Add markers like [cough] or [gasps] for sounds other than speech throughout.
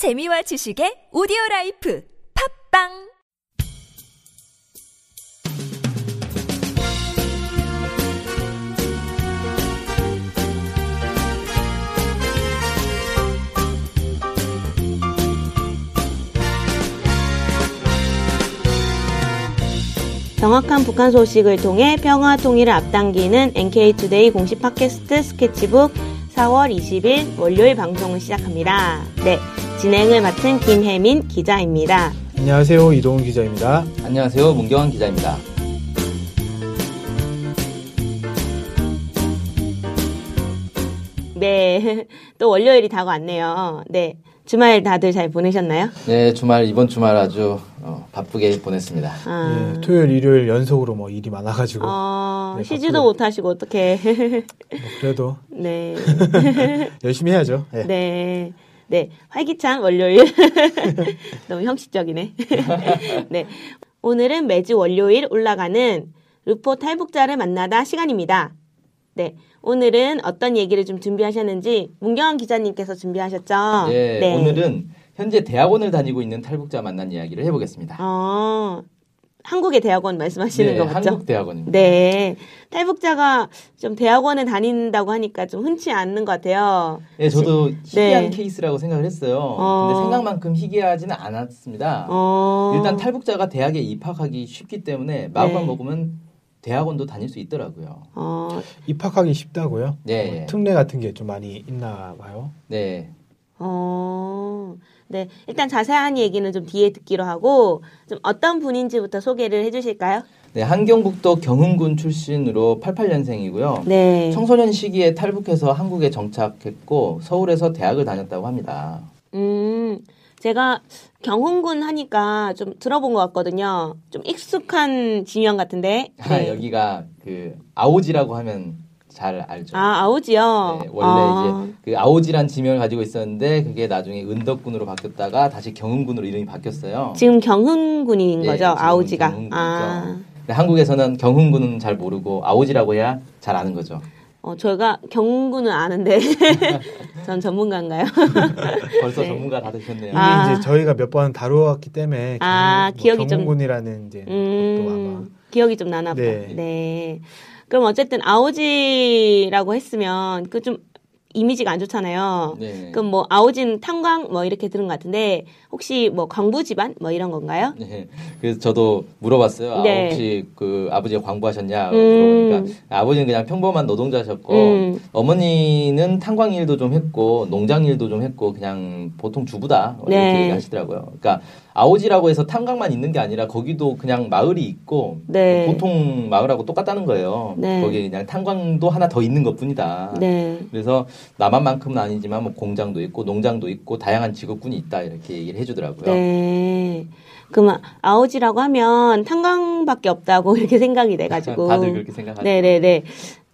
재미와 지식의 오디오 라이프 팟빵 정확한 북한 소식을 통해 평화 통일을 앞당기는 NK투데이 공식 팟캐스트 스케치북 4월 20일 월요일 방송을 시작합니다. 네, 진행을 맡은 김혜민 기자입니다. 안녕하세요. 이동훈 기자입니다. 안녕하세요. 문경환 기자입니다. 네, [laughs] 또 월요일이 다가 왔네요. 네, 주말 다들 잘 보내셨나요? 네, 주말 이번 주말 아주 어, 바쁘게 보냈습니다. 아, 예, 토요일, 일요일 연속으로 뭐 일이 많아가지고 어, 네, 쉬지도 바쁘게. 못하시고 어떻게? 뭐 그래도 [laughs] 네, [laughs] 열심히 해야죠. 예. 네, 네, 활기찬 월요일. [laughs] 너무 형식적이네. [laughs] 네, 오늘은 매주 월요일 올라가는 루포 탈북자를 만나다 시간입니다. 네, 오늘은 어떤 얘기를 좀 준비하셨는지 문경환 기자님께서 준비하셨죠? 네, 네. 오늘은 현재 대학원을 다니고 있는 탈북자 만난 이야기를 해보겠습니다. 어, 한국의 대학원 말씀하시는 네, 거 맞죠? 한국 대학원입니다. 네. 탈북자가 좀 대학원에 다닌다고 하니까 좀 흔치 않는 것 같아요. 네, 저도 희귀한 네. 케이스라고 생각을 했어요. 어. 근데 생각만큼 희귀하지는 않았습니다. 어. 일단 탈북자가 대학에 입학하기 쉽기 때문에 마음만 네. 먹으면 대학원도 다닐 수 있더라고요. 어, 입학하기 쉽다고요? 네. 뭐 특례 같은 게 좀 많이 있나 봐요. 네, 어, 네. 일단 자세한 얘기는 좀 뒤에 듣기로 하고, 좀 어떤 분인지부터 소개를 해주실까요? 네, 한경북도 경흥군 출신으로 88년생이고요. 네. 청소년 시기에 탈북해서 한국에 정착했고 서울에서 대학을 다녔다고 합니다. 음, 제가 경훈군 하니까 좀 들어본 것 같거든요. 좀 익숙한 지명 같은데. 아, 네. 여기가 그 아오지라고 하면 잘 알죠. 아, 아우지요? 네, 원래 아. 이제 그 아오지란 지명을 가지고 있었는데 그게 나중에 은덕군으로 바뀌었다가 다시 경흥군으로 이름이 바뀌었어요. 지금 경흥군인 예, 거죠, 아우지가. 경흥군이죠. 아. 한국에서는 경흥군은 잘 모르고 아오지라고 해야 잘 아는 거죠. 어, 저희가 경군은 아는데 [laughs] [laughs] 전 전문가인가요? [laughs] 벌써 네. 전문가 다 되셨네요. 이게 아. 이제 저희가 몇 번 다루었기 때문에 아, 경훈- 기억이 뭐 좀- 이제 것도 아마 음, 기억이 좀 나나 보다. 네. 네. 그럼 어쨌든 아오지라고 했으면 그 좀 이미지가 안 좋잖아요. 네. 그럼 뭐 아오지는 탄광 뭐 이렇게 들은 것 같은데 혹시 뭐 광부 집안 뭐 이런 건가요? 네. 그래서 저도 물어봤어요. 네. 아, 혹시 그 아버지가 광부하셨냐? 음. 물어보니까 아버지는 그냥 평범한 노동자셨고 음. 어머니는 탄광 일도 좀 했고 농장 일도 좀 했고 그냥 보통 주부다 이렇게 네. 얘기하시더라고요. 그러니까 아오지라고 해서 탄광만 있는 게 아니라 거기도 그냥 마을이 있고 네. 보통 마을하고 똑같다는 거예요. 네. 거기에 그냥 탄광도 하나 더 있는 것뿐이다. 네. 그래서 남한만큼은 아니지만 뭐 공장도 있고 농장도 있고 다양한 직업군이 있다 이렇게 얘기를 해주더라고요. 네. 그러면 아오지라고 하면 탄광밖에 없다고 [laughs] 이렇게 생각이 돼가지고. 다들 그렇게 생각하죠. 네네네.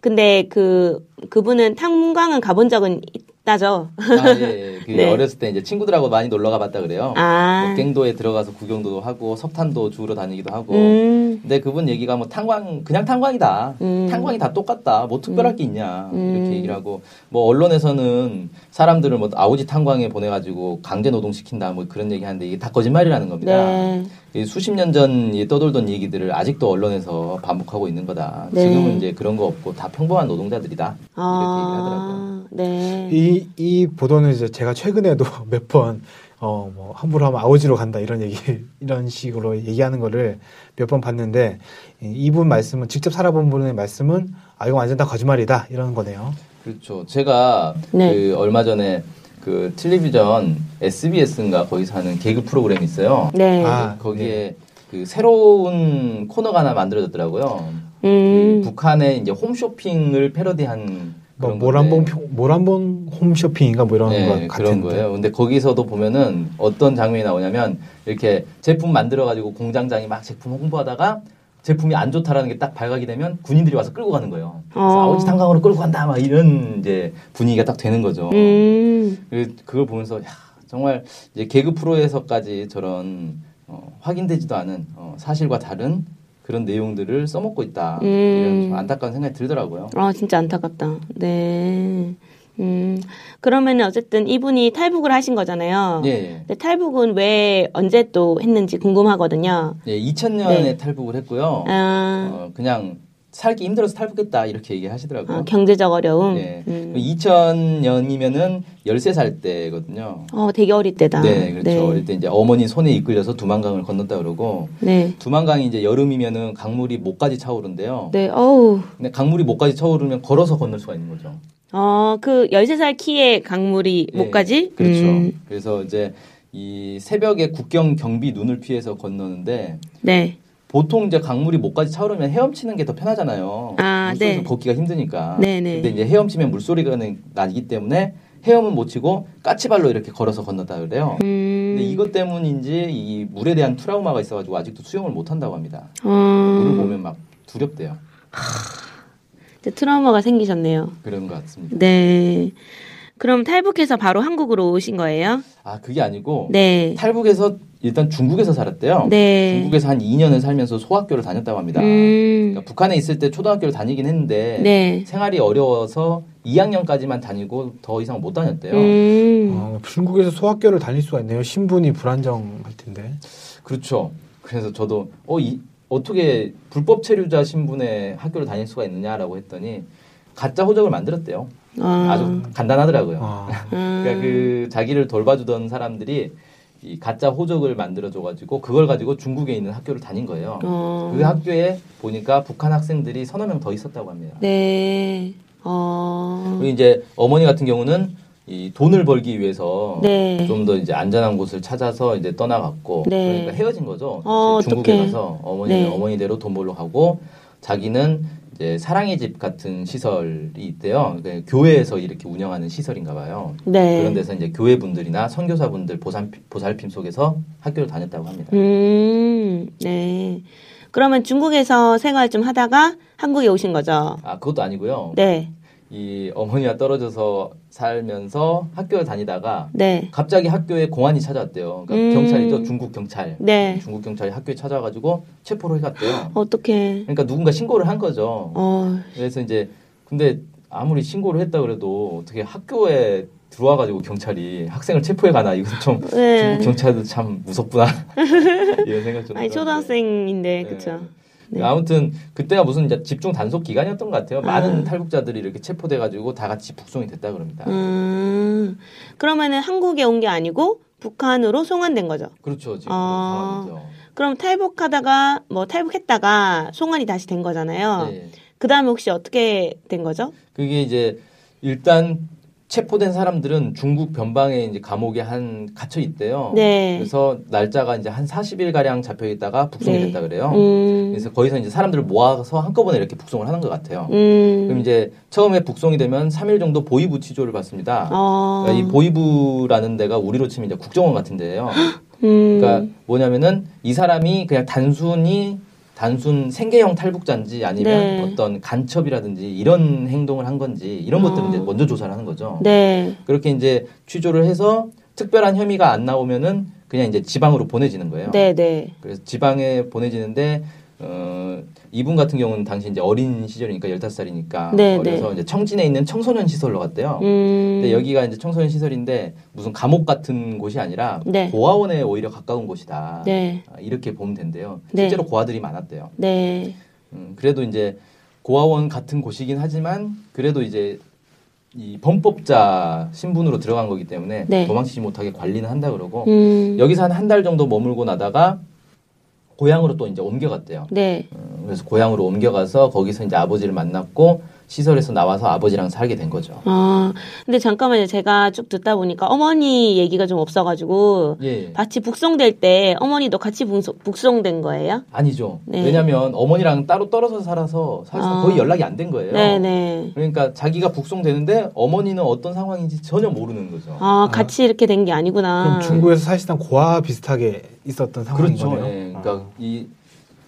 근데 그 그분은 탄광은 가본 적은 있 다죠. 아, 예, 예. [laughs] 그 네. 어렸을 때 이제 친구들하고 많이 놀러 가봤다 그래요. 아. 뭐 갱도에 들어가서 구경도 하고 석탄도 주우러 다니기도 하고. 음. 근데 그분 얘기가 뭐 탄광 그냥 탄광이다. 음. 탄광이 다 똑같다. 뭐 특별할 게 있냐 음. 이렇게 얘기를 하고 뭐 언론에서는 사람들을 뭐 아우지 탄광에 보내가지고 강제 노동 시킨다 뭐 그런 얘기하는데 이게 다 거짓말이라는 겁니다. 네. 이 수십 년 전 떠돌던 얘기들을 아직도 언론에서 반복하고 있는 거다. 네. 지금은 이제 그런 거 없고 다 평범한 노동자들이다. 이렇게 얘기를 하더라고요. 아, 네. 이, 이 보도는 이제 제가 최근에도 [laughs] 몇 번, 어, 뭐, 함부로 하면 아오지로 간다, 이런 얘기, [laughs] 이런 식으로 얘기하는 거를 몇 번 봤는데, 이- 이분 말씀은, 직접 살아본 분의 말씀은, 아, 이거 완전 다 거짓말이다, 이런 거네요. 그렇죠. 제가 네. 그 얼마 전에 그 텔레비전 SBS인가 거기서 하는 개그 프로그램이 있어요. 네. 아, 거기에 그 새로운 코너가 하나 만들어졌더라고요. 음. 그 북한의 이제 홈쇼핑을 패러디한 뭐, 그런 모란봉, 모란봉 홈쇼핑인가 뭐 이런 네, 거 그런 같은데. 거예요. 근데 거기서도 보면은 어떤 장면이 나오냐면 이렇게 제품 만들어 가지고 공장장이 막 제품 홍보하다가 제품이 안 좋다라는 게 딱 발각이 되면 군인들이 와서 끌고 가는 거예요. 그래서 어. 아우지 탄광으로 끌고 간다 막 이런 이제 분위기가 딱 되는 거죠. 음. 그- 그걸 보면서 야, 정말 이제 개그 프로에서까지 저런 어, 확인되지도 않은 어, 사실과 다른 그런 내용들을 써먹고 있다. 음. 이런 좀 안타까운 생각이 들더라고요. 아, 진짜 안타깝다. 네. 음, 그러면 어쨌든 이분이 탈북을 하신 거잖아요. 예, 예. 근데 탈북은 왜 언제 또 했는지 궁금하거든요. 예, 2000년에 네. 탈북을 했고요. 아, 어, 그냥 살기 힘들어서 탈북했다 이렇게 얘기하시더라고요. 아, 경제적 어려움. 예. 음. 2000년이면은 13살 때거든요. 어, 되게 어릴 때다. 네, 그렇죠. 어릴 때 이제 어머니 손에 이끌려서 두만강을 건넜다 그러고 네. 두만강이 이제 여름이면은 강물이 목까지 차오른대요. 네, 어우. 근데 강물이 목까지 차오르면 걸어서 건널 수가 있는 거죠. 어, 그 13살 키의 강물이 예, 목까지? 그렇죠. 음, 그래서 이제 이 새벽에 국경 경비 눈을 피해서 건너는데 네. 보통 이제 강물이 목까지 차오르면 헤엄치는 게 더 편하잖아요. 아, 물속에서 네. 걷기가 힘드니까. 네, 네. 근데 이제 헤엄치면 물소리가 나기 때문에 헤엄은 못 치고 까치발로 이렇게 걸어서 건넜다 그래요. 음, 근데 이것 때문인지 이 물에 대한 트라우마가 있어가지고 아직도 수영을 못 한다고 합니다. 어, 물을 보면 막 두렵대요. 이제 트라우마가 생기셨네요. 그런 것 같습니다. 네. 그럼 탈북해서 바로 한국으로 오신 거예요? 아 그게 아니고 네. 탈북에서 일단 중국에서 살았대요. 네. 중국에서 한 2년을 살면서 소학교를 다녔다고 합니다. 음, 그러니까 북한에 있을 때 초등학교를 다니긴 했는데 네. 생활이 어려워서 2학년까지만 다니고 더 이상 못 다녔대요. 음, 어, 중국에서 소학교를 다닐 수가 있네요. 신분이 불안정할 텐데. 그렇죠. 그래서 저도 어, 이, 어떻게 불법 체류자 신분의 학교를 다닐 수가 있느냐라고 했더니 가짜 호적을 만들었대요. 아, 아주 간단하더라고요. 아, 음, [laughs] 그러니까 그 자기를 돌봐주던 사람들이 이 가짜 호적을 만들어줘가지고 그걸 가지고 중국에 있는 학교를 다닌 거예요. 어, 그 학교에 보니까 북한 학생들이 서너 명 더 있었다고 합니다. 네. 어, 그리고 이제 어머니 같은 경우는 이 돈을 벌기 위해서 네. 좀더 이제 안전한 곳을 찾아서 이제 떠나갔고 네. 그러니까 헤어진 거죠. 어, 중국에 어떡해. 가서 어머니는 네. 어머니대로 돈 벌러 가고 자기는 이제 사랑의 집 같은 시설이 있대요. 그러니까 교회에서 이렇게 운영하는 시설인가 봐요. 네. 그런 데서 이제 교회 분들이나 선교사 분들 보살, 보살핌 속에서 학교를 다녔다고 합니다. 음, 네. 그러면 중국에서 생활 좀 하다가 한국에 오신 거죠? 아 그것도 아니고요. 네. 이 어머니와 떨어져서 살면서 학교를 다니다가 네. 갑자기 학교에 공안이 찾아왔대요. 그러니까 음. 경찰이죠. 중국 경찰. 네. 중국 경찰이 학교에 찾아와가지고 체포를 해갔대요. 어떻게? 그러니까 누군가 신고를 한 거죠. 어, 그래서 이제 근데 아무리 신고를 했다 그래도 어떻게 학교에 들어와가지고 경찰이 학생을 체포해 가나 이건 좀 네. 중국 경찰도 참 무섭구나 [laughs] 이런 생각 좀. 아니. 초등학생인데 네. 그쵸? 네. 아무튼 그때가 무슨 이제 집중 단속 기간이었던 것 같아요. 아. 많은 탈북자들이 이렇게 체포돼가지고 다 같이 북송이 됐다 그럽니다. 음, 그러면은 한국에 온 게 아니고 북한으로 송환된 거죠. 그렇죠 지금 아. 그 상황이죠. 그럼 탈북하다가 뭐 탈북했다가 송환이 다시 된 거잖아요. 네. 그 다음에 혹시 어떻게 된 거죠? 그게 이제 일단 체포된 사람들은 중국 변방에 이제 감옥에 한 갇혀 있대요. 네. 그래서 날짜가 이제 한 40일 가량 잡혀 있다가 북송이 네. 됐다 그래요. 음, 그래서 거기서 이제 사람들을 모아서 한꺼번에 이렇게 북송을 하는 것 같아요. 음, 그럼 이제 처음에 북송이 되면 3일 정도 보이부 치조를 받습니다. 어, 그러니까 이 보이부라는 데가 우리로 치면 이제 국정원 같은 데예요. [gasps] 음, 그러니까 뭐냐면은 이 사람이 그냥 단순히 단순 생계형 탈북자인지 아니면 네. 어떤 간첩이라든지 이런 행동을 한 건지 이런 어. 것들을 이제 먼저 조사를 하는 거죠. 네, 그렇게 이제 취조를 해서 특별한 혐의가 안 나오면은 그냥 이제 지방으로 보내지는 거예요. 네, 네, 그래서 지방에 보내지는데 어, 이분 같은 경우는 당시 이제 어린 시절이니까 15살이니까 네, 어려서 이제 청진에 있는 청소년 시설로 갔대요. 음, 근데 여기가 이제 청소년 시설인데 무슨 감옥 같은 곳이 아니라 네. 고아원에 오히려 가까운 곳이다. 네, 아, 이렇게 보면 된대요. 네. 실제로 고아들이 많았대요. 네, 음, 그래도 이제 고아원 같은 곳이긴 하지만 그래도 이제 이 범법자 신분으로 들어간 거기 때문에 네. 도망치지 못하게 관리는 한다 그러고 음, 여기서 한 한 달 정도 머물고 나다가 고향으로 또 이제 옮겨갔대요. 네, 음, 그래서 고향으로 옮겨가서 거기서 이제 아버지를 만났고 시설에서 나와서 아버지랑 살게 된 거죠. 아, 근데 잠깐만요. 제가 쭉 듣다 보니까 어머니 얘기가 좀 없어가지고 예. 같이 북송될 때 어머니도 같이 북송, 북송 된 거예요? 아니죠. 네. 왜냐하면 어머니랑 따로 떨어져 살아서 사실상 아. 거의 연락이 안 된 거예요. 네, 네. 그러니까 자기가 북송되는데 어머니는 어떤 상황인지 전혀 모르는 거죠. 아, 같이 이렇게 된 게 아니구나. 그럼 중국에서 사실상 고아 비슷하게 있었던 상황인 그렇죠. 거네요. 예. 그러니까 아. 이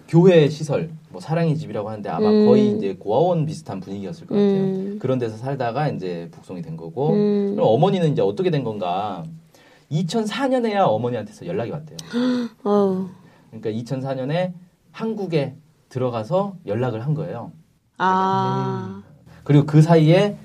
교회 시설, 뭐 사랑의 집이라고 하는데 아마 음. 거의 이제 고아원 비슷한 분위기였을 것 같아요. 음. 그런 데서 살다가 이제 북송이 된 거고, 음. 그럼 어머니는 이제 어떻게 된 건가? 2004년에야 어머니한테서 연락이 왔대요. [gasps] 그러니까 2004년에 한국에 들어가서 연락을 한 거예요. 아, 그리고 그 사이에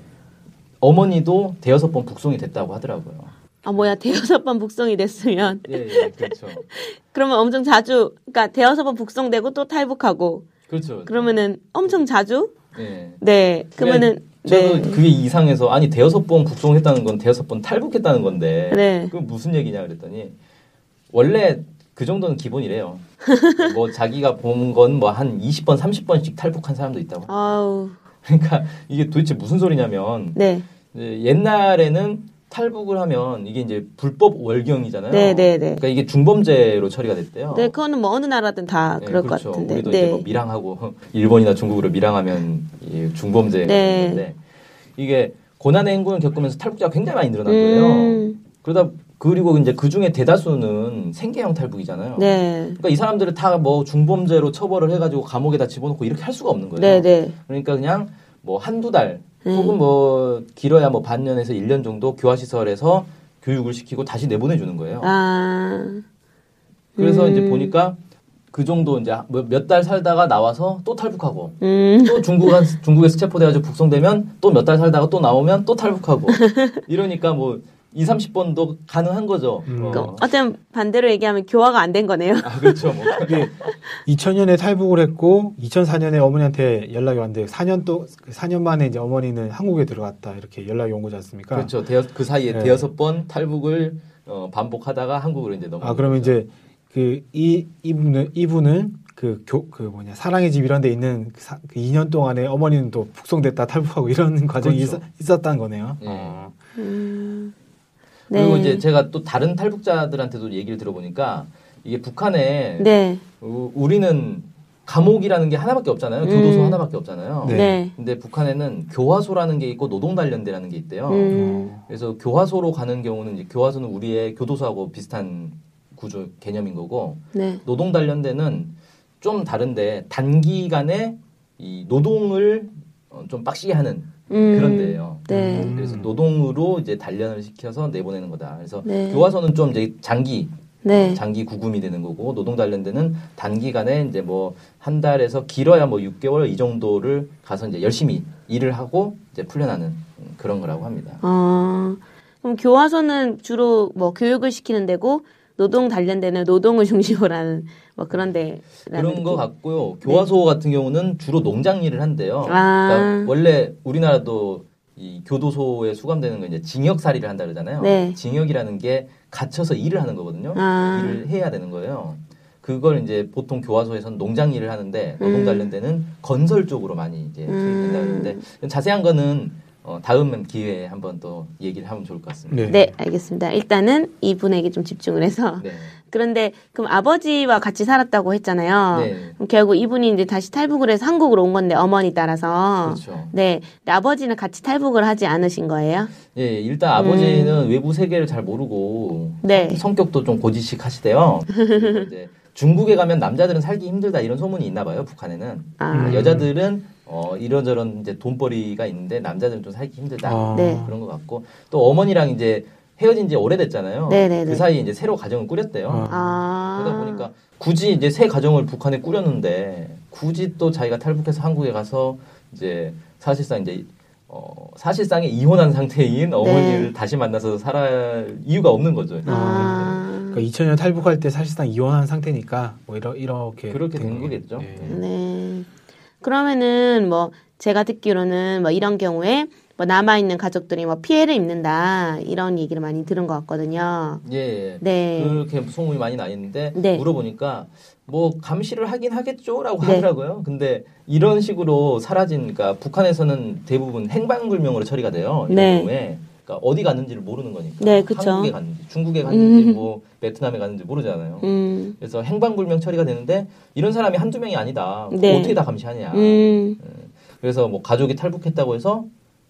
어머니도 대여섯 번 북송이 됐다고 하더라고요. 아 뭐야 대여섯 번 북송이 됐으면 예, 예, 그렇죠. [laughs] 그러면 엄청 자주 그러니까 대여섯 번 북송되고 또 탈북하고 그렇죠. 그러면은 엄청 자주 예. 네 그러면은 저도 네. 그게 이상해서 아니 대여섯 번 북송했다는 건 대여섯 번 탈북했다는 건데 네. 그 무슨 얘기냐 그랬더니 원래 그 정도는 기본이래요. [laughs] 뭐 자기가 본 건 뭐 한 20번, 30번씩 탈북한 사람도 있다고. 아우 그러니까 이게 도대체 무슨 소리냐면 네 옛날에는 탈북을 하면 이게 이제 불법 월경이잖아요. 네, 네, 네. 그러니까 이게 중범죄로 처리가 됐대요. 네, 그거는 뭐 어느 나라든 다 네, 그럴 그렇죠. 것 같은데. 우리도 이제 네. 뭐 밀항하고 [laughs] 일본이나 중국으로 밀항하면 이 중범죄가 네. 이게 고난의 행군을 겪으면서 탈북자가 굉장히 많이 늘어난 거예요. 음, 그러다 그리고 이제 그 중에 대다수는 생계형 탈북이잖아요. 네. 그러니까 이 사람들을 다 뭐 중범죄로 처벌을 해가지고 감옥에다 집어넣고 이렇게 할 수가 없는 거예요. 네, 네. 그러니까 그냥 뭐 한두 달 음. 혹은 뭐 길어야 뭐 반년에서 1년 정도 교화 시설에서 교육을 시키고 다시 내보내주는 거예요. 아. 그래서 음. 이제 보니까 그 정도 이제 뭐몇달 살다가 나와서 또 탈북하고 음. 또 중국 한 중국에서 체포돼가지고 북송되면 또 몇 달 살다가 또 나오면 또 탈북하고 [laughs] 이러니까 뭐 2, 30번도 가능한 거죠. 음. 그 어. 어떤 반대로 얘기하면 교화가 안 된 거네요. 아 그렇죠. 뭐. [laughs] 이게 2000년에 탈북을 했고 2004년에 어머니한테 연락이 왔는데 4년 또 4년 만에 이제 어머니는 한국에 들어갔다 이렇게 연락이 온 거지 않습니까? 그렇죠. 대여, 그 사이에 네. 대여섯 번 탈북을 어, 반복하다가 한국으로 이제 넘어. 아 그러면 이제 그 이 이분은 이분은 그 교 그 뭐냐 사랑의 집 이런 데 있는 그, 사, 그 2년 동안에 어머니는 또 북송됐다 탈북하고 이런 [laughs] 과정이 그렇죠. 있었, 있었다는 거네요. 예. 어. 음. 그리고 네. 이제 제가 또 다른 탈북자들한테도 얘기를 들어보니까 이게 북한에 네. 우- 우리는 감옥이라는 게 하나밖에 없잖아요. 교도소 음. 하나밖에 없잖아요. 네. 네. 근데 북한에는 교화소라는 게 있고 노동단련대라는 게 있대요. 음. 어. 그래서 교화소로 가는 경우는 이제 교화소는 우리의 교도소하고 비슷한 구조 개념인 거고 네. 노동단련대는 좀 다른데 단기간에 이 노동을 어, 좀 빡시게 하는 음. 그런 데예요. 네. 음. 그래서 노동으로 이제 단련을 시켜서 내보내는 거다. 그래서 네. 교화소는 좀 이제 장기 네. 장기 구금이 되는 거고 노동 단련대는 단기간에 이제 뭐 한 달에서 길어야 뭐 6개월 이 정도를 가서 이제 열심히 일을 하고 이제 풀려나는 음, 그런 거라고 합니다. 어, 그럼 교화소는 주로 뭐 교육을 시키는 데고 노동 단련대는 노동을 [laughs] 중심으로 하는 뭐 그런 데 그런 거 같고요. 교화소 같은 경우는 주로 농장 일을 한대요. 네. 아. 그러니까 원래 우리나라도 이 교도소에 수감되는 건 이제 징역살이를 한다 그러잖아요. 네. 징역이라는 게 갇혀서 일을 하는 거거든요. 아. 일을 해야 되는 거예요. 그걸 이제 보통 교화소에서는 농장 일을 하는데 노동 음. 단련대는 건설 쪽으로 많이 이제 투입된다 음. 그러는데 자세한 거는 어, 다음 기회에 한번 또 얘기를 하면 좋을 것 같습니다. 네. 네, 알겠습니다. 일단은 이분에게 좀 집중을 해서. 네. 그런데 그럼 아버지와 같이 살았다고 했잖아요. 네. 그럼 결국 이분이 이제 다시 탈북을 해서 한국으로 온 건데 어머니 따라서. 그렇죠. 네. 아버지는 같이 탈북을 하지 않으신 거예요? 예, 일단 아버지는 외부 세계를 잘 모르고 음. 네. 성격도 좀 고지식하시대요. 이제 중국에 가면 남자들은 살기 힘들다 이런 소문이 있나 봐요. 북한에는 아. 음. 여자들은 어, 이런저런 이제 돈벌이가 있는데 남자들은 좀 살기 힘들다 아. 네. 그런 것 같고 또 어머니랑 이제 헤어진 지 오래됐잖아요. 네네네. 그 사이에 이제 새로 가정을 꾸렸대요. 아. 아. 그러다 보니까 굳이 이제 새 가정을 북한에 꾸렸는데 굳이 또 자기가 탈북해서 한국에 가서 이제 사실상 이제 어 사실상의 이혼한 상태인 어머니를 다시 만나서 살아갈 이유가 없는 거죠. 아. 그러니까 2000년 탈북할 때 사실상 이혼한 상태니까 뭐 이러, 이렇게 그렇게 된 된 거겠죠. 네. 네. 그러면은 뭐 제가 듣기로는 뭐 이런 경우에 뭐 남아 있는 가족들이 뭐 피해를 입는다 이런 얘기를 많이 들은 것 같거든요. 예, 예. 네. 그렇게 소문이 많이 나 있는데 네. 물어보니까 뭐 감시를 하긴 하겠죠라고 네. 하더라고요. 근데 이런 식으로 사라진 그러니까 북한에서는 대부분 행방불명으로 처리가 돼요. 이런 네. 경우에 그러니까 어디 갔는지를 모르는 거니까. 네, 그쵸. 한국에 갔는지, 중국에 갔는지, 음. 뭐 베트남에 갔는지 모르잖아요. 음. 그래서 행방불명 처리가 되는데 이런 사람이 한두 명이 아니다. 그거 네. 어떻게 다 감시하냐. 음. 그래서 뭐 가족이 탈북했다고 해서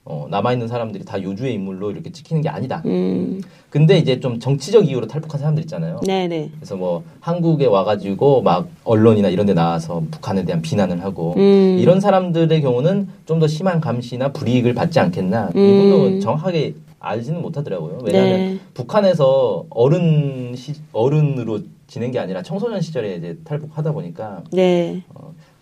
어, 남아있는 사람들이 다 요주의 인물로 이렇게 찍히는 게 아니다. 음. 근데 이제 좀 정치적 이유로 탈북한 사람들 있잖아요. 네, 네. 그래서 뭐 한국에 와가지고 막 언론이나 이런 데 나와서 북한에 대한 비난을 하고 음. 이런 사람들의 경우는 좀 더 심한 감시나 불이익을 받지 않겠나 음. 이분도 정확하게 알지는 못하더라고요. 왜냐하면 네. 북한에서 어른 시, 어른으로 지낸 게 아니라 청소년 시절에 이제 탈북하다 보니까 네.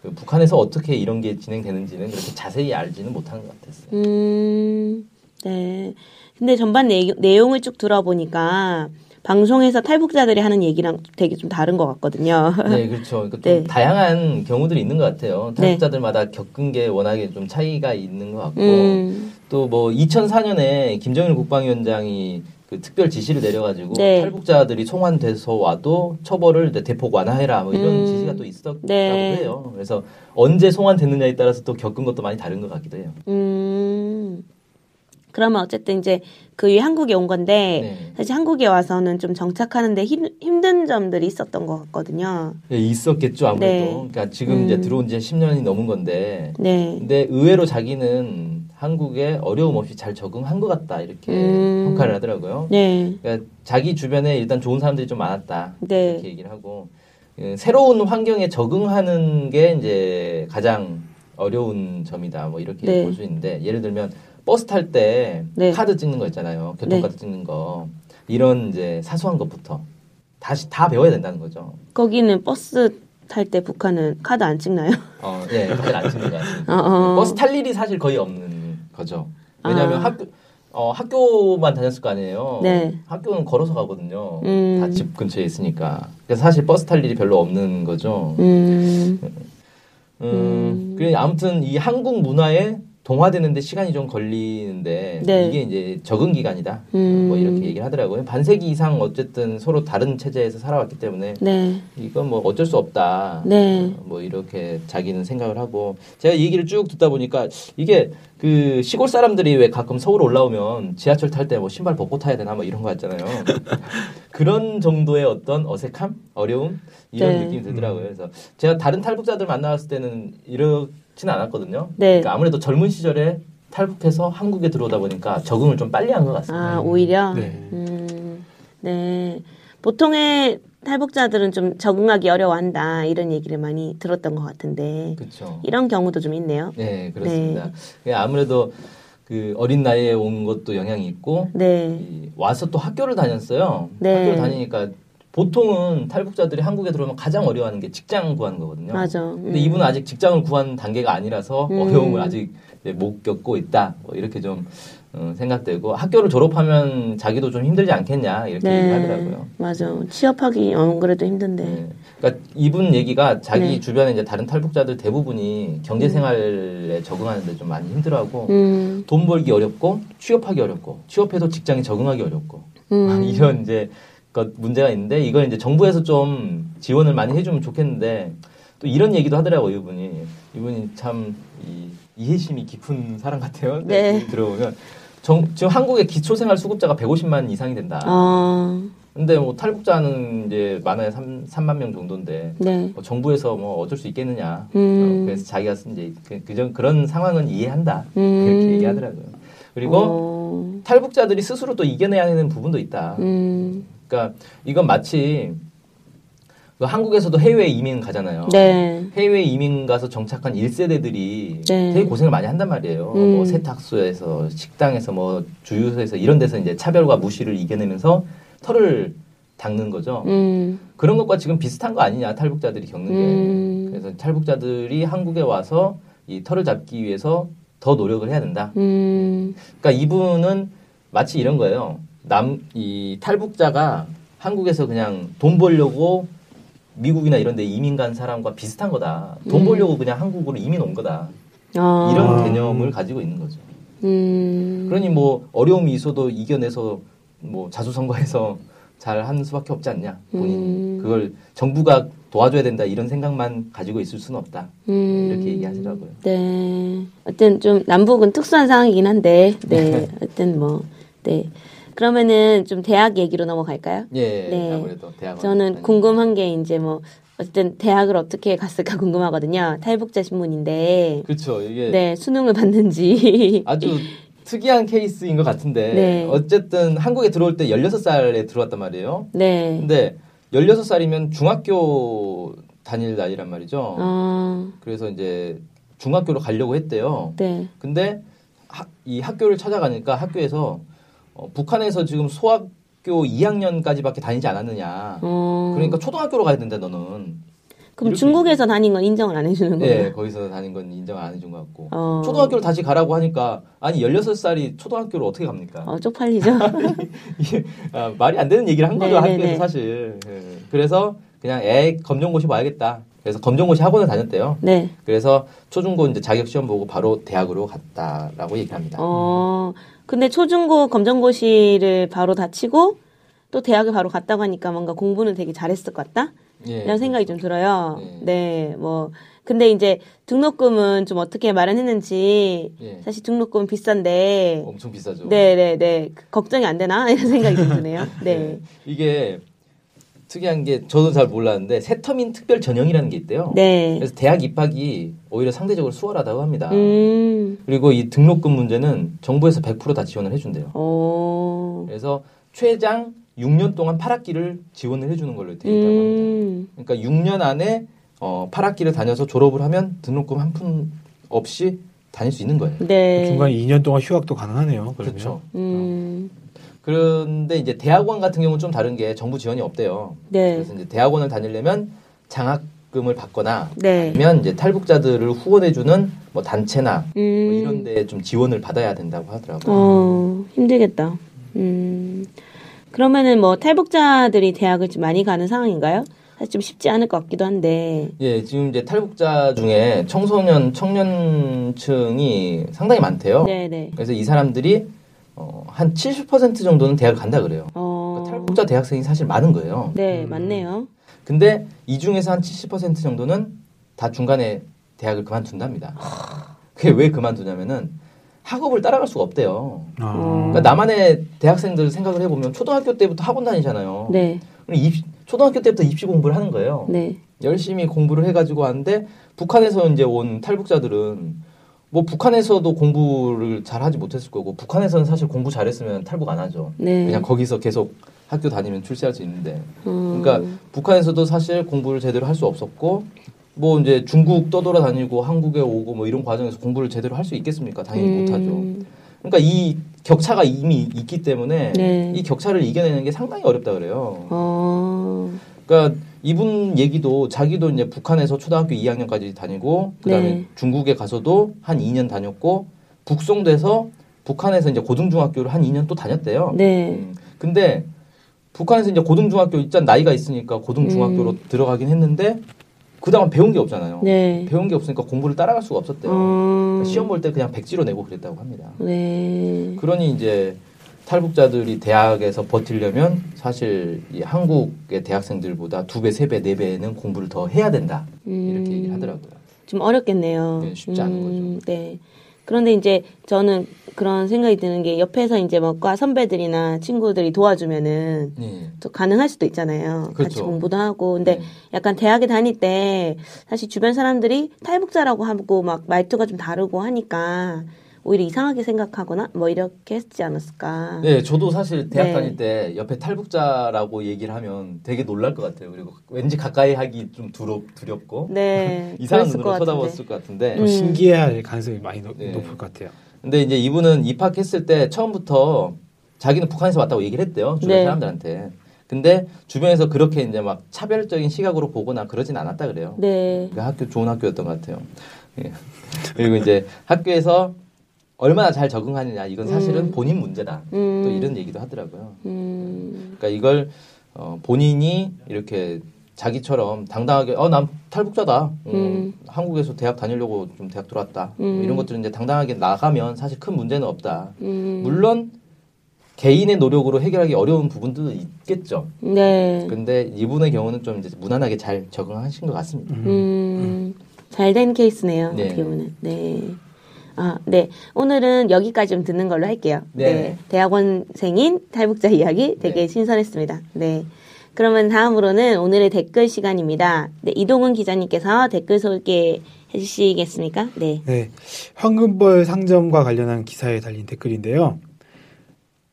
그 북한에서 어떻게 이런 게 진행되는지는 그렇게 자세히 알지는 못하는 것 같았어요. 음. 네. 근데 전반 내, 내용을 쭉 들어보니까 방송에서 탈북자들이 하는 얘기랑 되게 좀 다른 것 같거든요. 네, [laughs] 그렇죠. 그러니까 좀 네. 다양한 경우들이 있는 것 같아요. 네. 탈북자들마다 겪은 게 워낙에 좀 차이가 있는 것 같고 음, 또뭐 2004년에 김정일 국방위원장이 그 특별 지시를 내려가지고 네. 탈북자들이 송환돼서 와도 처벌을 대폭 완화해라 뭐 이런 음. 지시가 또 있었다고 네. 해요. 그래서 언제 송환됐느냐에 따라서 또 겪은 것도 많이 다른 것 같기도 해요. 음. 그러면 어쨌든 이제 그 위에 한국에 온 건데 네. 사실 한국에 와서는 좀 정착하는데 힘, 힘든 점들이 있었던 것 같거든요. 예, 있었겠죠 아무래도. 네. 그러니까 지금 음. 이제 들어온 지 10년이 넘은 건데 네. 근데 의외로 자기는 한국에 어려움 없이 잘 적응한 것 같다 이렇게 음. 평가를 하더라고요. 네. 그러니까 자기 주변에 일단 좋은 사람들이 좀 많았다 네. 이렇게 얘기를 하고 예, 새로운 환경에 적응하는 게 이제 가장 어려운 점이다 뭐 이렇게 네. 볼수 있는데 예를 들면 버스 탈때 네. 카드 찍는 거 있잖아요 교통카드 찍는 거 이런 이제 사소한 것부터 다시 다 배워야 된다는 거죠. 거기는 버스 탈 때 북한은 카드 안 찍나요? 어, 예, 카드를 안 찍는 거 같습니다. [laughs] 어, 어. 버스 탈 일이 사실 거의 없는 거죠. 왜냐하면 아. 학교 어, 학교만 다녔을 거 아니에요. 네. 학교는 걸어서 가거든요. 음. 다집 근처에 있으니까. 그래서 사실 버스 탈 일이 별로 없는 거죠. 음. 음, 음. 그래 아무튼 이 한국 문화에 동화되는데 시간이 좀 걸리는데 네. 이게 이제 적응 기간이다. 음. 뭐 이렇게 얘기를 하더라고요. 반세기 이상 어쨌든 서로 다른 체제에서 살아왔기 때문에 네. 이건 뭐 어쩔 수 없다. 네. 어, 뭐 이렇게 자기는 생각을 하고 제가 얘기를 쭉 듣다 보니까 이게 그 시골 사람들이 왜 가끔 서울 올라오면 지하철 탈 때 뭐 신발 벗고 타야 되나 뭐 이런 거 같잖아요. [laughs] 그런 정도의 어떤 어색함, 어려움 이런 네. 느낌이 들더라고요. 그래서 제가 다른 탈북자들 만나봤을 때는 이렇지는 않았거든요. 네. 그러니까 아무래도 젊은 시절에 탈북해서 한국에 들어오다 보니까 적응을 좀 빨리 한 것 같습니다. 아, 오히려? 네. 음, 네. 보통의 탈북자들은 좀 적응하기 어려워한다, 이런 얘기를 많이 들었던 것 같은데, 그렇죠. 이런 경우도 좀 있네요. 네, 그렇습니다. 그게 아무래도 그 어린 나이에 온 것도 영향이 있고 네. 이 와서 또 학교를 다녔어요. 네. 학교를 다니니까 보통은 탈북자들이 한국에 들어오면 가장 어려워하는 게 직장 구하는 거거든요. 맞아. 음. 근데 이분은 아직 직장을 구한 단계가 아니라서 음. 어려움을 아직 못 겪고 있다. 뭐 이렇게 좀 어, 생각되고 학교를 졸업하면 자기도 좀 힘들지 않겠냐 이렇게 네. 얘기하더라고요. 맞아. 취업하기 안 그래도 힘든데. 네. 그러니까 이분 얘기가 자기 네. 주변에 이제 다른 탈북자들 대부분이 경제 생활에 적응하는데 좀 많이 힘들어하고 음, 돈 벌기 어렵고 취업하기 어렵고 취업해도 직장에 적응하기 어렵고 음. [laughs] 이런 이제 것 문제가 있는데 이걸 이제 정부에서 좀 지원을 많이 해주면 좋겠는데 또 이런 얘기도 하더라고요 이분이 이분이 참 이, 이해심이 깊은 사람 같아요. 네. 들어보면 정, 지금 한국의 기초생활 수급자가 150만 이상이 된다. 어, 근데 뭐 탈북자는 이제 많아야 3, 3만 명 정도인데 네. 뭐 정부에서 뭐 어쩔 수 있겠느냐. 음. 어, 그래서 자기가 이제 그, 그, 그런 상황은 이해한다. 음. 이렇게 얘기하더라고요. 그리고 어, 탈북자들이 스스로 또 이겨내야 하는 부분도 있다. 음, 그러니까 이건 마치 그 한국에서도 해외 이민 가잖아요. 네. 해외 이민 가서 정착한 1세대들이 네. 되게 고생을 많이 한단 말이에요. 음. 뭐 세탁소에서 식당에서 뭐 주유소에서 이런 데서 이제 차별과 무시를 이겨내면서 털을 닦는 거죠. 음, 그런 것과 지금 비슷한 거 아니냐 탈북자들이 겪는 게. 음. 그래서 탈북자들이 한국에 와서 이 털을 잡기 위해서 더 노력을 해야 된다. 음, 그러니까 이분은 마치 이런 거예요. 남 이 탈북자가 한국에서 그냥 돈 벌려고 미국이나 이런 데 이민 간 사람과 비슷한 거다. 돈 음. 벌려고 그냥 한국으로 이민 온 거다. 어, 이런 아. 개념을 가지고 있는 거죠. 음, 그러니 뭐 어려움이 있어도 이겨내서 뭐 자수성가해서 잘 하는 수밖에 없지 않냐. 본인이 음. 그걸 정부가 도와줘야 된다 이런 생각만 가지고 있을 수는 없다. 음. 이렇게 얘기하시더라고요. 네. 어떤 좀 남북은 특수한 상황이긴 한데, 네. [laughs] 어떤 뭐, 네. 그러면은 좀 대학 얘기로 넘어갈까요? 예, 네. 아무래도 대학원 저는 궁금한 게 이제 뭐, 어쨌든 대학을 어떻게 갔을까 궁금하거든요. 탈북자 신문인데, 그렇죠. 이게 네, 수능을 봤는지. [laughs] 아주 특이한 케이스인 것 같은데 네. 어쨌든 한국에 들어올 때 16살에 들어왔단 말이에요. 네. 근데 16살이면 중학교 다닐 나이란 말이죠. 어, 그래서 이제 중학교로 가려고 했대요. 네. 근데 하- 이 학교를 찾아가니까 학교에서 어, 북한에서 지금 소학교 2학년까지밖에 다니지 않았느냐. 어. 그러니까 초등학교로 가야 된다 너는. 그럼 중국에서 다닌 건 인정을 안 해주는 네, 거예요? 거기서 다닌 건 인정 안 해준 것 같고. 어. 초등학교를 다시 가라고 하니까, 아니, 16살이 초등학교를 어떻게 갑니까? 어, 쪽팔리죠? [laughs] 이게 아, 말이 안 되는 얘기를 한 거죠, 네, 학교에서 네, 네. 사실. 예. 그래서 그냥 애 검정고시 봐야겠다. 그래서 검정고시 학원을 다녔대요. 네. 그래서 초중고 이제 자격 시험 보고 바로 대학으로 갔다라고 얘기합니다. 어, 근데 초중고 검정고시를 바로 다 치고 또 대학을 바로 갔다고 하니까 뭔가 공부는 되게 잘했을 것 같다? 예. 이런 생각이 좀 들어요. 네. 네, 뭐. 근데 이제 등록금은 좀 어떻게 마련했는지 예. 사실 등록금 비싼데 엄청 비싸죠. 네 네 네 걱정이 안 되나 이런 생각이 좀 드네요. [laughs] 네. 이게 특이한 게 저도 잘 몰랐는데 세터민 특별 전형이라는 게 있대요. 네. 그래서 대학 입학이 오히려 상대적으로 수월하다고 합니다. 음. 그리고 이 등록금 문제는 정부에서 100%다 지원을 해준대요. 오. 그래서 최장 6년 동안 8학기를 지원을 해주는 걸로 되어 있다고 합니다. 음. 그러니까 6년 안에 어, 8학기를 다녀서 졸업을 하면 등록금 한 푼 없이 다닐 수 있는 거예요. 네. 중간에 2년 동안 휴학도 가능하네요. 그러면. 그렇죠. 음. 그런데 이제 대학원 같은 경우는 좀 다른 게 정부 지원이 없대요. 네. 그래서 이제 대학원을 다니려면 장학금을 받거나 네. 아니면 이제 탈북자들을 후원해주는 뭐 단체나 뭐 음. 이런 데 좀 지원을 받아야 된다고 하더라고요. 어, 힘들겠다. 음. 그러면은 뭐 탈북자들이 대학을 좀 많이 가는 상황인가요? 사실 좀 쉽지 않을 것 같기도 한데. 예, 지금 이제 탈북자 중에 청소년, 청년층이 상당히 많대요. 네네. 그래서 이 사람들이 어, 한 70% 정도는 대학을 간다 그래요. 어. 그러니까 탈북자 대학생이 사실 많은 거예요. 네, 맞네요. 근데 이 중에서 한 70% 정도는 다 중간에 대학을 그만둔답니다. 그게 왜 그만두냐면은 학업을 따라갈 수가 없대요. 아. 그러니까 나만의 대학생들 생각을 해보면 초등학교 때부터 학원 다니잖아요. 네, 입시- 초등학교 때부터 입시 공부를 하는 거예요. 네. 열심히 공부를 해가지고 하는데 북한에서 이제 온 탈북자들은 뭐 북한에서도 공부를 잘 하지 못했을 거고 북한에서는 사실 공부 잘했으면 탈북 안 하죠. 네. 그냥 거기서 계속 학교 다니면 출세할 수 있는데 음. 그러니까 북한에서도 사실 공부를 제대로 할 수 없었고 뭐 이제 중국 떠돌아다니고 한국에 오고 뭐 이런 과정에서 공부를 제대로 할 수 있겠습니까? 당연히 음. 못하죠. 그러니까 이 격차가 이미 있기 때문에 네. 이 격차를 이겨내는 게 상당히 어렵다 그래요. 어. 그러니까 이분 얘기도 자기도 이제 북한에서 초등학교 2학년까지 다니고 그다음에 네. 중국에 가서도 한 2년 다녔고 북송돼서 북한에서 이제 고등중학교를 한 2년 또 다녔대요. 네. 음, 근데 북한에서 이제 고등중학교 일단 나이가 있으니까 고등중학교로 들어가긴 했는데 그다음 배운 게 없잖아요. 네. 배운 게 없으니까 공부를 따라갈 수가 없었대요. 어. 그러니까 시험 볼 때 그냥 백지로 내고 그랬다고 합니다. 네. 그러니 이제 탈북자들이 대학에서 버티려면 사실 이 한국의 대학생들보다 두 배, 세 배, 네 배는 공부를 더 해야 된다. 이렇게 음. 얘기를 하더라고요. 좀 어렵겠네요. 네, 쉽지 않은 거죠. 네. 그런데 이제 저는 그런 생각이 드는 게 옆에서 이제 뭐과 선배들이나 친구들이 도와주면은 예. 또 가능할 수도 있잖아요. 같이 그렇죠. 공부도 하고. 근데 네. 약간 대학에 다닐 때 사실 주변 사람들이 탈북자라고 하고 막 말투가 좀 다르고 하니까 오히려 이상하게 생각하거나 뭐 이렇게 했지 않았을까. 네, 저도 사실 대학 네. 다닐 때 옆에 탈북자라고 얘기를 하면 되게 놀랄 것 같아요. 그리고 왠지 가까이 하기 좀 두렵, 두렵고 네. [laughs] 이상한 눈으로. 쳐다봤을 것 같은데 더 신기해할 가능성이 많이 높, 네. 높을 것 같아요. 근데 이제 이분은 입학했을 때 처음부터 자기는 북한에서 왔다고 얘기를 했대요. 주변 네. 사람들한테. 근데 주변에서 그렇게 이제 막 차별적인 시각으로 보거나 그러진 않았다 그래요. 네. 그 학교 좋은 학교였던 것 같아요. 예. 그리고 이제 학교에서 얼마나 잘 적응하느냐 이건 사실은 음. 본인 문제다. 음. 또 이런 얘기도 하더라고요. 음. 그러니까 이걸 어, 본인이 이렇게 자기처럼 당당하게 어 난 탈북자다. 음, 음. 한국에서 대학 다니려고 좀 대학 들어왔다. 뭐 음. 이런 것들은 이제 당당하게 나가면 사실 큰 문제는 없다. 음. 물론 개인의 노력으로 해결하기 어려운 부분도 있겠죠. 네. 근데 이분의 경우는 좀 이제 무난하게 잘 적응하신 것 같습니다. 음, 잘된 케이스네요. 네. 어떻게 보면. 네. 아, 네. 오늘은 여기까지 좀 듣는 걸로 할게요. 네. 대학원생인 탈북자 이야기 되게 네. 신선했습니다. 네. 그러면 다음으로는 오늘의 댓글 시간입니다. 네, 이동훈 기자님께서 댓글 소개해 주시겠습니까? 네. 네. 황금벌 상점과 관련한 기사에 달린 댓글인데요.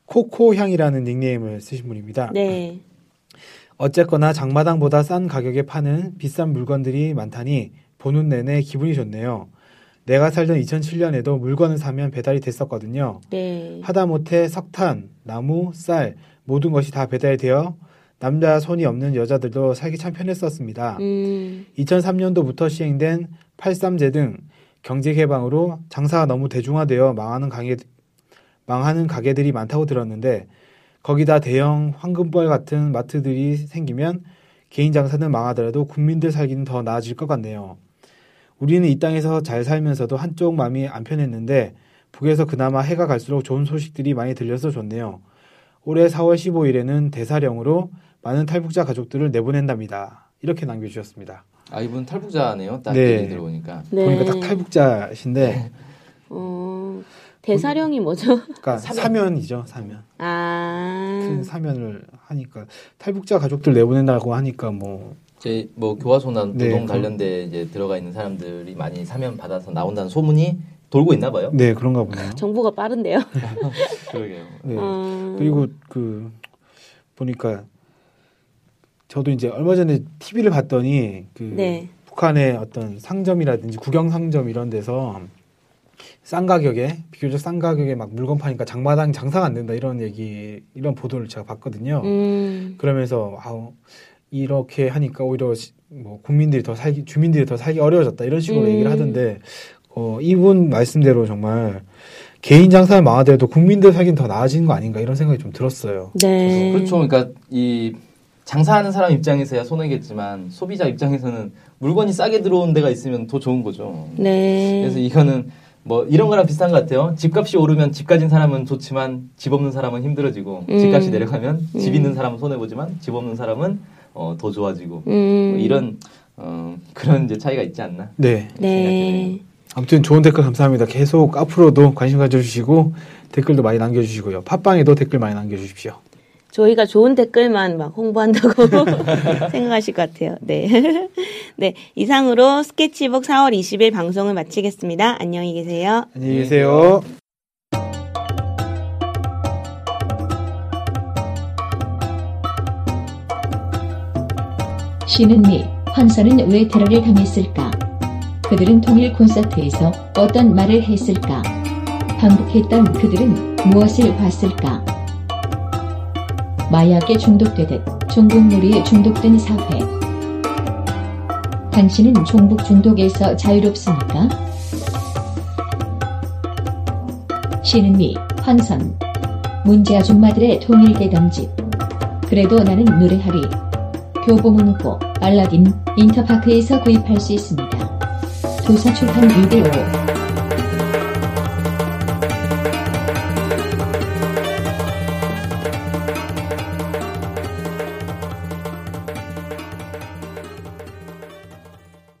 코코향이라는 닉네임을 쓰신 분입니다. 네. 어쨌거나 장마당보다 싼 가격에 파는 비싼 물건들이 많다니 보는 내내 기분이 좋네요. 내가 살던 2007년에도 물건을 사면 배달이 됐었거든요. 네. 하다못해 석탄, 나무, 쌀 모든 것이 다 배달되어 남자 손이 없는 여자들도 살기 참 편했었습니다. 음, 2003년도부터 시행된 83제 등 경제 개방으로 장사가 너무 대중화되어 망하는 가게 망하는 가게들이 많다고 들었는데 거기다 대형 황금벌 같은 마트들이 생기면 개인 장사는 망하더라도 국민들 살기는 더 나아질 것 같네요. 우리는 이 땅에서 잘 살면서도 한쪽 마음이 안 편했는데 북에서 그나마 해가 갈수록 좋은 소식들이 많이 들려서 좋네요. 올해 4월 15일에는 대사령으로 많은 탈북자 가족들을 내보낸답니다. 이렇게 남겨주셨습니다. 아 이분 탈북자네요. 딱 네. 얘기 들어보니까. 네. 보니까 딱 탈북자신데, 어, 대사령이 뭐죠? 그러니까 사면. 이죠 사면. 아, 큰 사면을 하니까 탈북자 가족들 내보낸다고 하니까 뭐 이제 뭐 교화소나 노동 네, 그- 관련돼 이제 들어가 있는 사람들이 많이 사면 받아서 나온다는 소문이 돌고 있나 봐요. 네 그런가 보네요. [laughs] 정보가 빠른데요. [laughs] 그러게요. 네. 어, 그리고 그 보니까 저도 이제 얼마 전에 TV를 봤더니 그 네. 북한의 어떤 상점이라든지 국영 상점 이런 데서 싼 가격에 비교적 싼 가격에 막 물건 파니까 장마당 장사가 안 된다 이런 얘기 이런 보도를 제가 봤거든요. 음, 그러면서 아우 이렇게 하니까 오히려 시- 뭐 국민들이 더 살기 주민들이 더 살기 어려워졌다 이런 식으로 음. 얘기를 하던데 어 이분 말씀대로 정말 개인 장사는 망하더라도 국민들 살긴 더 나아지는 거 아닌가 이런 생각이 좀 들었어요. 네. 그렇죠. 그러니까 이 장사하는 사람 입장에서야 손해겠지만 소비자 입장에서는 물건이 싸게 들어온 데가 있으면 더 좋은 거죠. 네. 그래서 이거는 뭐 이런 거랑 비슷한 것 같아요. 집값이 오르면 집 가진 사람은 좋지만 집 없는 사람은 힘들어지고 음. 집값이 내려가면 집 음. 있는 사람은 손해 보지만 집 없는 사람은 어, 더 좋아지고 음, 뭐 이런 어, [laughs] 그런 이제 차이가 있지 않나. 네. 네. 아무튼 좋은 댓글 감사합니다. 계속 앞으로도 관심 가져주시고 댓글도 많이 남겨주시고요. 팟빵에도 댓글 많이 남겨주십시오. 저희가 좋은 댓글만 막 홍보한다고 [laughs] 생각하실 것 같아요. 네. [laughs] 네. 이상으로 스케치북 4월 20일 방송을 마치겠습니다. 안녕히 계세요. 안녕히 계세요. 신은 미, 환선은 왜 테러를 당했을까? 그들은 통일 콘서트에서 어떤 말을 했을까? 반복했던 그들은 무엇을 봤을까? 마약에 중독되듯 종북놀이에 중독된 사회. 당신은 종북 중독에서 자유롭습니까? 신은 미, 환선. 문제 아줌마들의 통일 대담집. 그래도 나는 노래하리. 교보문고, 알라딘, 인터파크에서 구입할 수 있습니다. 조사 출판 6대5